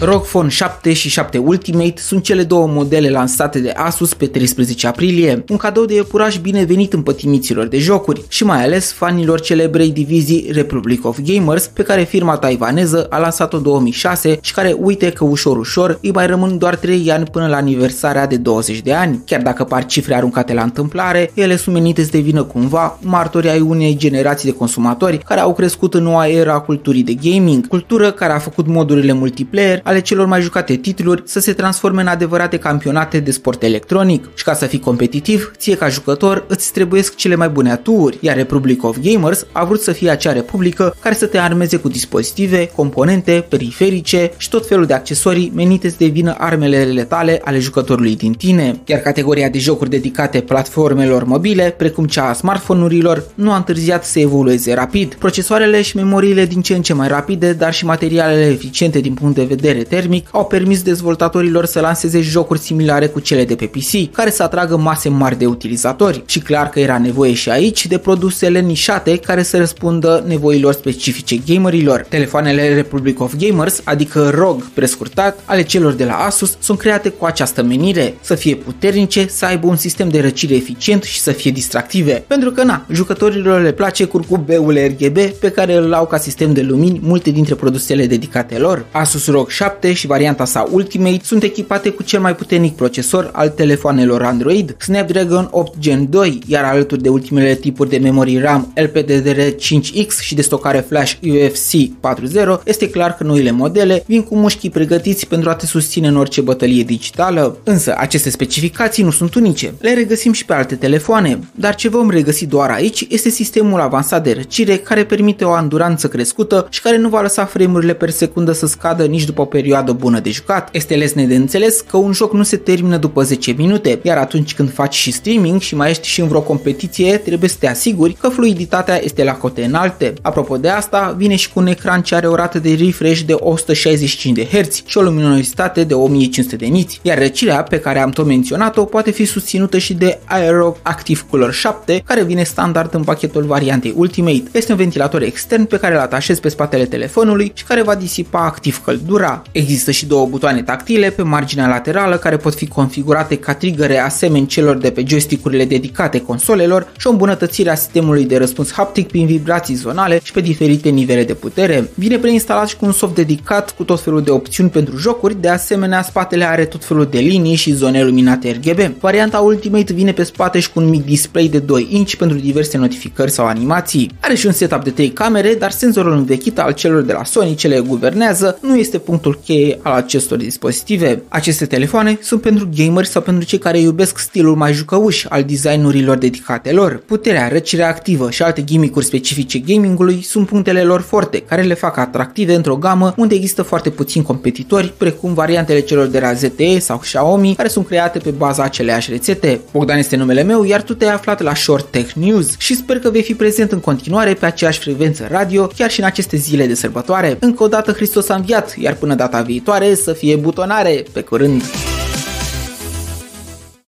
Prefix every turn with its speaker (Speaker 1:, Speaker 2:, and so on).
Speaker 1: ROG Phone 7 și 7 Ultimate sunt cele două modele lansate de Asus pe 13 aprilie, un cadou de epuraj binevenit împătimiților de jocuri și mai ales fanilor celebrei divizii Republic of Gamers pe care firma taiwaneză a lansat-o 2006 și care uite că ușor ușor îi mai rămân doar 3 ani până la aniversarea de 20 de ani. Chiar dacă par cifre aruncate la întâmplare, ele sunt menite să devină cumva martori ai unei generații de consumatori care au crescut în noua era a culturii de gaming, cultură care a făcut modurile multiplayer ale celor mai jucate titluri să se transforme în adevărate campionate de sport electronic. Și ca să fii competitiv, ție ca jucător îți trebuiesc cele mai bune aturi, iar Republic of Gamers a vrut să fie acea republică care să te armeze cu dispozitive, componente, periferice și tot felul de accesorii menite să devină armele letale ale jucătorului din tine. Iar categoria de jocuri dedicate platformelor mobile, precum cea a smartphone-urilor, nu a întârziat să evolueze rapid. Procesoarele și memoriile din ce în ce mai rapide, dar și materialele eficiente din punct de vedere termic, au permis dezvoltatorilor să lanseze jocuri similare cu cele de pe PC, care să atragă mase mari de utilizatori. Și clar că era nevoie și aici de produsele nișate care să răspundă nevoilor specifice gamerilor. Telefoanele Republic of Gamers, adică ROG prescurtat, ale celor de la Asus, sunt create cu această menire, să fie puternice, să aibă un sistem de răcire eficient și să fie distractive. Pentru că na, jucătorilor le place curcubeul RGB pe care îl au ca sistem de lumini multe dintre produsele dedicate lor. Asus ROG 7 și varianta sa Ultimate sunt echipate cu cel mai puternic procesor al telefoanelor Android, Snapdragon 8 Gen 2, iar alături de ultimele tipuri de memory RAM LPDDR5X și de stocare flash UFC 4.0, este clar că noile modele vin cu mușchii pregătiți pentru a te susține în orice bătălie digitală. Însă, aceste specificații nu sunt unice. Le regăsim și pe alte telefoane, dar ce vom regăsi doar aici este sistemul avansat de răcire care permite o anduranță crescută și care nu va lăsa frame-urile per secundă să scadă nici după o perioadă bună de jucat. Este lesne de înțeles că un joc nu se termină după 10 minute, iar atunci când faci și streaming și mai ești și în vreo competiție, trebuie să te asiguri că fluiditatea este la cote înalte. Apropo de asta, vine și cu un ecran ce are o rată de refresh de 165 de Hz și o luminositate de 1500 de niți, iar răcirea pe care am tot menționat-o poate fi susținută și de Aero Active Cooler 7, care vine standard în pachetul variantei Ultimate. Este un ventilator extern pe care îl atașezi pe spatele telefonului și care va disipa activ căldura. Există și două butoane tactile pe marginea laterală care pot fi configurate ca trigăre asemeni celor de pe joystickurile dedicate consolelor și o îmbunătățire a sistemului de răspuns haptic prin vibrații zonale și pe diferite nivele de putere. Vine preinstalat și cu un soft dedicat cu tot felul de opțiuni pentru jocuri, de asemenea spatele are tot felul de linii și zone luminate RGB. Varianta Ultimate vine pe spate și cu un mic display de 2 inch pentru diverse notificări sau animații. Are și un setup de 3 camere, dar senzorul învechit al celor de la Sony ce le guvernează nu este punctul cheie al acestor dispozitive. Aceste telefoane sunt pentru gameri sau pentru cei care iubesc stilul mai jucăuș al designurilor dedicate lor. Puterea, răcirea activă și alte gimmickuri specifice gamingului sunt punctele lor forte, care le fac atractive într-o gamă unde există foarte puțini competitori, precum variantele celor de la ZTE sau Xiaomi, care sunt create pe baza aceleași rețete. Bogdan este numele meu, iar tu te-ai aflat la Short Tech News și sper că vei fi prezent în continuare pe aceeași frecvență radio, chiar și în aceste zile de sărbătoare. Încă o dată Hristos a înviat, iar până data viitoare să fie butonare. Pe curând!